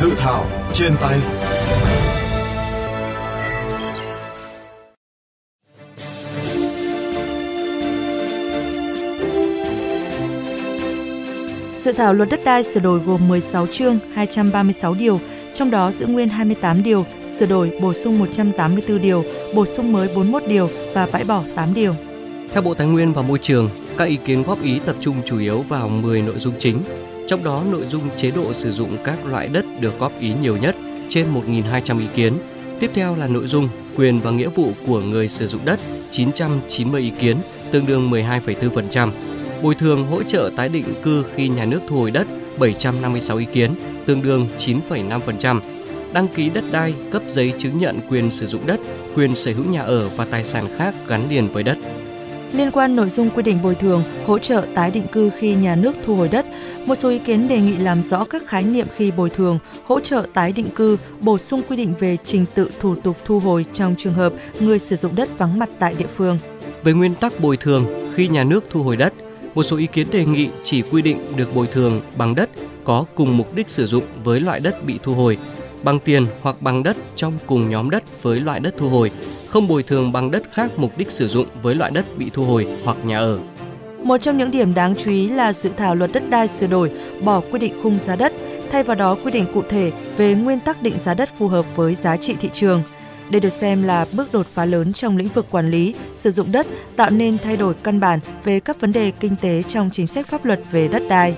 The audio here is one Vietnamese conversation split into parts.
Dự thảo trên tay Dự thảo luật đất đai sửa đổi gồm 16 chương, 236 điều, trong đó giữ nguyên 28 điều, sửa đổi bổ sung 184 điều, bổ sung mới 41 điều và bãi bỏ 8 điều. Theo Bộ Tài nguyên và Môi trường, các ý kiến góp ý tập trung chủ yếu vào 10 nội dung chính. Trong đó, nội dung chế độ sử dụng các loại đất được góp ý nhiều nhất, trên 1.200 ý kiến. Tiếp theo là nội dung quyền và nghĩa vụ của người sử dụng đất, 990 ý kiến, tương đương 12,4%. Bồi thường hỗ trợ tái định cư khi nhà nước thu hồi đất, 756 ý kiến, tương đương 9,5%. Đăng ký đất đai, cấp giấy chứng nhận quyền sử dụng đất, quyền sở hữu nhà ở và tài sản khác gắn liền với đất. Liên quan nội dung quy định bồi thường, hỗ trợ tái định cư khi nhà nước thu hồi đất, một số ý kiến đề nghị làm rõ các khái niệm khi bồi thường, hỗ trợ tái định cư, bổ sung quy định về trình tự thủ tục thu hồi trong trường hợp người sử dụng đất vắng mặt tại địa phương. Về nguyên tắc bồi thường, khi nhà nước thu hồi đất, một số ý kiến đề nghị chỉ quy định được bồi thường bằng đất có cùng mục đích sử dụng với loại đất bị thu hồi, bằng tiền hoặc bằng đất trong cùng nhóm đất với loại đất thu hồi, không bồi thường bằng đất khác mục đích sử dụng với loại đất bị thu hồi hoặc nhà ở. Một trong những điểm đáng chú ý là dự thảo luật đất đai sửa đổi bỏ quy định khung giá đất, thay vào đó quy định cụ thể về nguyên tắc định giá đất phù hợp với giá trị thị trường. Đây được xem là bước đột phá lớn trong lĩnh vực quản lý, sử dụng đất, tạo nên thay đổi căn bản về các vấn đề kinh tế trong chính sách pháp luật về đất đai.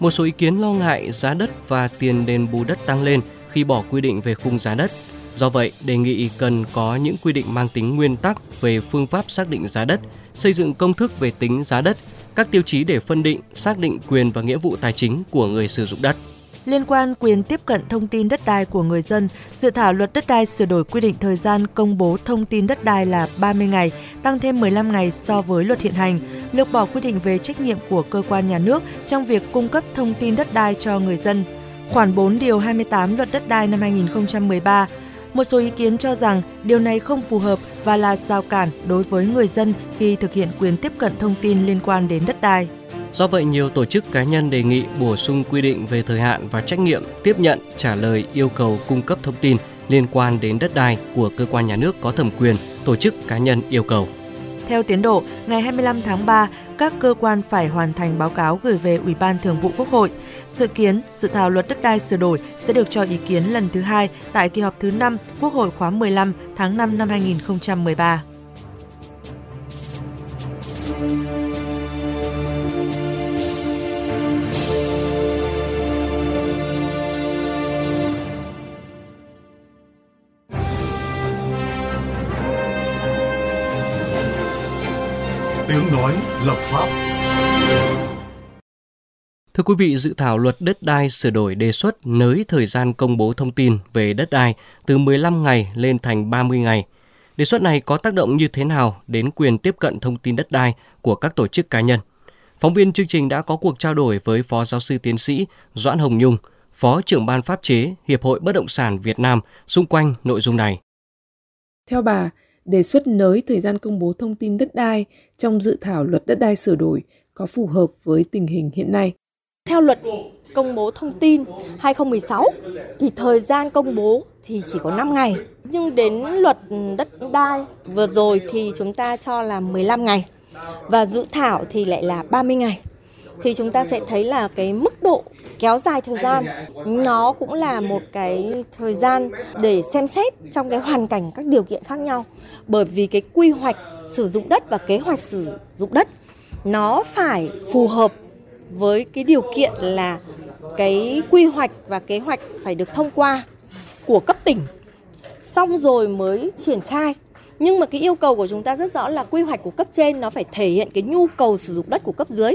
Một số ý kiến lo ngại giá đất và tiền đền bù đất tăng lên khi bỏ quy định về khung giá đất. Do vậy, đề nghị cần có những quy định mang tính nguyên tắc về phương pháp xác định giá đất, xây dựng công thức về tính giá đất, các tiêu chí để phân định, xác định quyền và nghĩa vụ tài chính của người sử dụng đất. Liên quan quyền tiếp cận thông tin đất đai của người dân, dự thảo luật đất đai sửa đổi quy định thời gian công bố thông tin đất đai là 30 ngày, tăng thêm 15 ngày so với luật hiện hành, lược bỏ quy định về trách nhiệm của cơ quan nhà nước trong việc cung cấp thông tin đất đai cho người dân. Khoản 4 điều 28 luật đất đai năm 2013 một số ý kiến cho rằng điều này không phù hợp và là rào cản đối với người dân khi thực hiện quyền tiếp cận thông tin liên quan đến đất đai. Do vậy, nhiều tổ chức cá nhân đề nghị bổ sung quy định về thời hạn và trách nhiệm tiếp nhận, trả lời yêu cầu cung cấp thông tin liên quan đến đất đai của cơ quan nhà nước có thẩm quyền, tổ chức cá nhân yêu cầu. Theo tiến độ, ngày 25 tháng 3, các cơ quan phải hoàn thành báo cáo gửi về Ủy ban Thường vụ Quốc hội. Dự kiến, dự thảo luật đất đai sửa đổi sẽ được cho ý kiến lần thứ hai tại kỳ họp thứ 5 Quốc hội khóa 15 tháng 5 năm 2013. Tiếng nói lập pháp. Thưa quý vị, dự thảo luật đất đai sửa đổi đề xuất nới thời gian công bố thông tin về đất đai từ 15 ngày lên thành 30 ngày. Đề xuất này có tác động như thế nào đến quyền tiếp cận thông tin đất đai của các tổ chức cá nhân? Phóng viên chương trình đã có cuộc trao đổi với Phó Giáo sư Tiến sĩ Doãn Hồng Nhung, Phó trưởng ban pháp chế Hiệp hội Bất động sản Việt Nam xung quanh nội dung này. Theo bà, đề xuất nới thời gian công bố thông tin đất đai trong dự thảo luật đất đai sửa đổi có phù hợp với tình hình hiện nay. Theo luật công bố thông tin 2016 thì thời gian công bố thì chỉ có 5 ngày. Nhưng đến luật đất đai vừa rồi thì chúng ta cho là 15 ngày và dự thảo thì lại là 30 ngày. Thì chúng ta sẽ thấy là cái mức độ kéo dài thời gian. Nó cũng là một cái thời gian để xem xét trong cái hoàn cảnh các điều kiện khác nhau. Bởi vì cái quy hoạch sử dụng đất và kế hoạch sử dụng đất, nó phải phù hợp với cái điều kiện là cái quy hoạch và kế hoạch phải được thông qua của cấp tỉnh. Xong rồi mới triển khai. Nhưng mà cái yêu cầu của chúng ta rất rõ là quy hoạch của cấp trên nó phải thể hiện cái nhu cầu sử dụng đất của cấp dưới.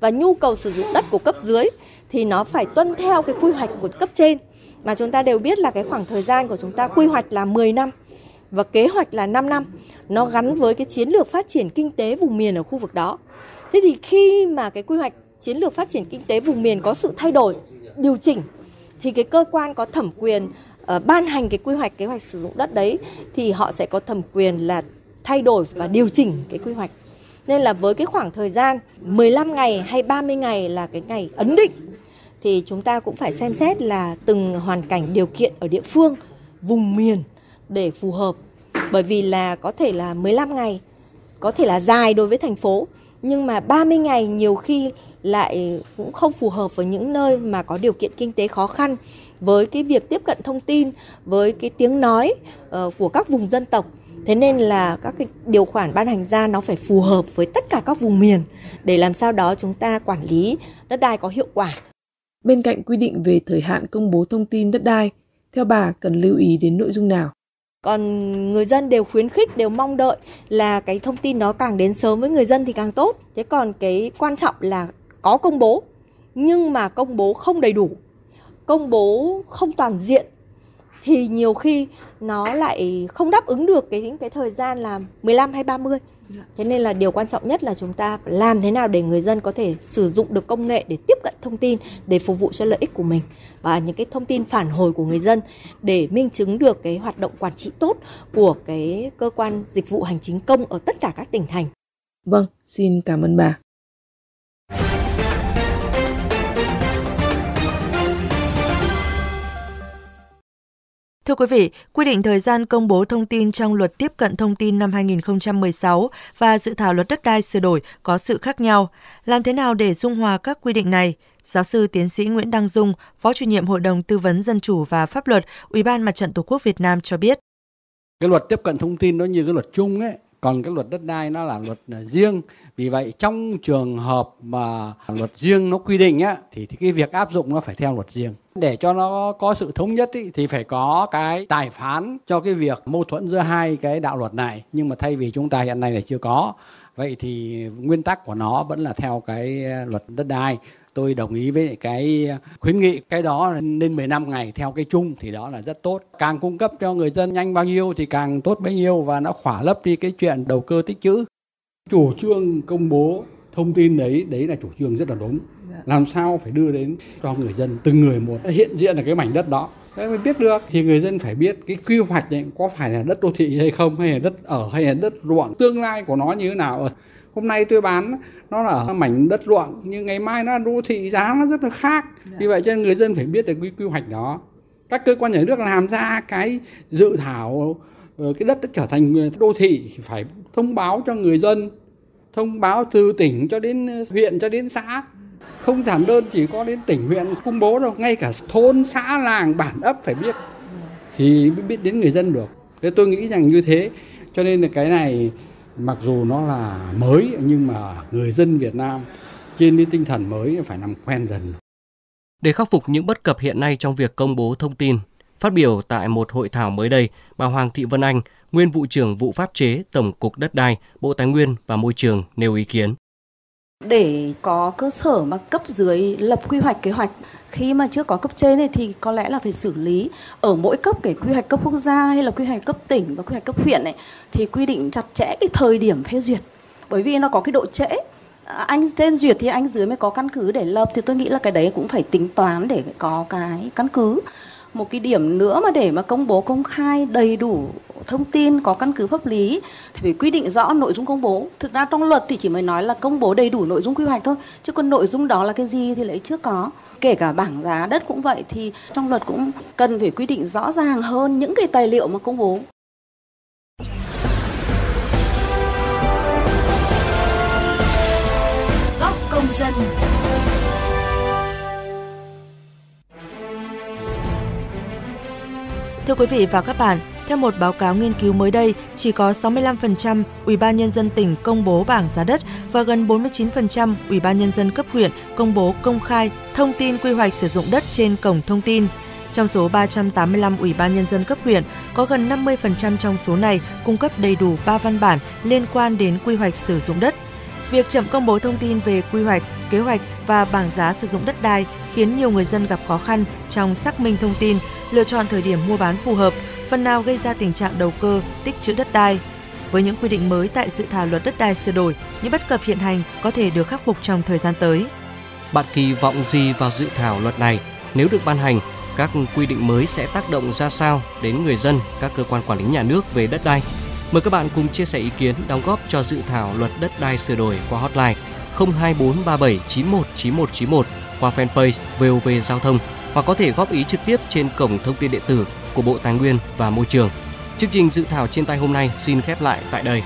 Và nhu cầu sử dụng đất của cấp dưới thì nó phải tuân theo cái quy hoạch của cấp trên mà chúng ta đều biết là cái khoảng thời gian của chúng ta quy hoạch là 10 năm và kế hoạch là 5 năm nó gắn với cái chiến lược phát triển kinh tế vùng miền ở khu vực đó. Thế thì khi mà cái quy hoạch chiến lược phát triển kinh tế vùng miền có sự thay đổi, điều chỉnh thì cái cơ quan có thẩm quyền uh, ban hành cái quy hoạch kế hoạch sử dụng đất đấy thì họ sẽ có thẩm quyền là thay đổi và điều chỉnh cái quy hoạch. Nên là với cái khoảng thời gian 15 ngày hay 30 ngày là cái ngày ấn định thì chúng ta cũng phải xem xét là từng hoàn cảnh điều kiện ở địa phương, vùng miền để phù hợp. Bởi vì là có thể là 15 ngày, có thể là dài đối với thành phố, nhưng mà 30 ngày nhiều khi lại cũng không phù hợp với những nơi mà có điều kiện kinh tế khó khăn với cái việc tiếp cận thông tin với cái tiếng nói uh, của các vùng dân tộc thế nên là các cái điều khoản ban hành ra nó phải phù hợp với tất cả các vùng miền để làm sao đó chúng ta quản lý đất đai có hiệu quả bên cạnh quy định về thời hạn công bố thông tin đất đai, theo bà cần lưu ý đến nội dung nào còn người dân đều khuyến khích, đều mong đợi là cái thông tin nó càng đến sớm với người dân thì càng tốt thế còn cái quan trọng là có công bố, nhưng mà công bố không đầy đủ, công bố không toàn diện thì nhiều khi nó lại không đáp ứng được cái những cái thời gian là 15 hay 30. Dạ. Thế nên là điều quan trọng nhất là chúng ta làm thế nào để người dân có thể sử dụng được công nghệ để tiếp cận thông tin để phục vụ cho lợi ích của mình và những cái thông tin phản hồi của người dân để minh chứng được cái hoạt động quản trị tốt của cái cơ quan dịch vụ hành chính công ở tất cả các tỉnh thành. Vâng, xin cảm ơn bà. Thưa quý vị, quy định thời gian công bố thông tin trong luật tiếp cận thông tin năm 2016 và dự thảo luật đất đai sửa đổi có sự khác nhau. Làm thế nào để dung hòa các quy định này? Giáo sư tiến sĩ Nguyễn Đăng Dung, Phó chủ nhiệm Hội đồng Tư vấn Dân chủ và Pháp luật, Ủy ban Mặt trận Tổ quốc Việt Nam cho biết. Cái luật tiếp cận thông tin nó như cái luật chung ấy, còn cái luật đất đai nó là luật à, riêng. Vì vậy trong trường hợp mà luật riêng nó quy định á thì, thì cái việc áp dụng nó phải theo luật riêng. Để cho nó có sự thống nhất ý, thì phải có cái tài phán cho cái việc mâu thuẫn giữa hai cái đạo luật này. Nhưng mà thay vì chúng ta hiện nay là chưa có vậy thì nguyên tắc của nó vẫn là theo cái à, luật đất đai tôi đồng ý với cái khuyến nghị cái đó nên 15 ngày theo cái chung thì đó là rất tốt. Càng cung cấp cho người dân nhanh bao nhiêu thì càng tốt bấy nhiêu và nó khỏa lấp đi cái chuyện đầu cơ tích chữ. Chủ trương công bố thông tin đấy đấy là chủ trương rất là đúng. Dạ. làm sao phải đưa đến cho người dân từng người một hiện diện là cái mảnh đất đó. Thế mới biết được thì người dân phải biết cái quy hoạch này có phải là đất đô thị hay không hay là đất ở hay là đất ruộng tương lai của nó như thế nào hôm nay tôi bán nó là ở mảnh đất ruộng nhưng ngày mai nó là đô thị giá nó rất là khác. Dạ. vì vậy cho nên người dân phải biết được cái quy hoạch đó. Các cơ quan nhà nước làm ra cái dự thảo Ờ, cái đất đã trở thành đô thị phải thông báo cho người dân thông báo từ tỉnh cho đến ờ, huyện cho đến xã. Không giảm đơn chỉ có đến tỉnh huyện công bố đâu ngay cả thôn xã làng bản ấp phải biết thì mới biết đến người dân được. Thế tôi nghĩ rằng như thế cho nên là cái này mặc dù nó là mới nhưng mà người dân Việt Nam trên cái tinh thần mới phải nằm quen dần để khắc phục những bất cập hiện nay trong việc công bố thông tin Phát biểu tại một hội thảo mới đây, bà Hoàng Thị Vân Anh, nguyên vụ trưởng vụ pháp chế Tổng cục Đất đai, Bộ Tài nguyên và Môi trường nêu ý kiến. Để có cơ sở mà cấp dưới lập quy hoạch kế hoạch khi mà chưa có cấp trên này thì có lẽ là phải xử lý. Ở mỗi cấp, kể quy hoạch cấp quốc gia hay là quy hoạch cấp tỉnh và quy hoạch cấp huyện này thì quy định chặt chẽ cái thời điểm phê duyệt. Bởi vì nó có cái độ trễ. À, anh trên duyệt thì anh dưới mới có căn cứ để lập, thì tôi nghĩ là cái đấy cũng phải tính toán để có cái căn cứ một cái điểm nữa mà để mà công bố công khai đầy đủ thông tin, có căn cứ pháp lý, thì phải quy định rõ nội dung công bố. Thực ra trong luật thì chỉ mới nói là công bố đầy đủ nội dung quy hoạch thôi, chứ còn nội dung đó là cái gì thì lại chưa có. Kể cả bảng giá đất cũng vậy, thì trong luật cũng cần phải quy định rõ ràng hơn những cái tài liệu mà công bố. Góc công dân. Thưa quý vị và các bạn, theo một báo cáo nghiên cứu mới đây, chỉ có 65% Ủy ban nhân dân tỉnh công bố bảng giá đất và gần 49% Ủy ban nhân dân cấp huyện công bố công khai thông tin quy hoạch sử dụng đất trên cổng thông tin. Trong số 385 ủy ban nhân dân cấp huyện, có gần 50% trong số này cung cấp đầy đủ 3 văn bản liên quan đến quy hoạch sử dụng đất. Việc chậm công bố thông tin về quy hoạch, kế hoạch và bảng giá sử dụng đất đai khiến nhiều người dân gặp khó khăn trong xác minh thông tin, lựa chọn thời điểm mua bán phù hợp, phần nào gây ra tình trạng đầu cơ, tích trữ đất đai. Với những quy định mới tại dự thảo luật đất đai sửa đổi, những bất cập hiện hành có thể được khắc phục trong thời gian tới. Bạn kỳ vọng gì vào dự thảo luật này? Nếu được ban hành, các quy định mới sẽ tác động ra sao đến người dân, các cơ quan quản lý nhà nước về đất đai? Mời các bạn cùng chia sẻ ý kiến đóng góp cho dự thảo luật đất đai sửa đổi qua hotline 02437 919191 qua fanpage VOV Giao thông hoặc có thể góp ý trực tiếp trên cổng thông tin điện tử của Bộ Tài nguyên và Môi trường. Chương trình dự thảo trên tay hôm nay xin khép lại tại đây.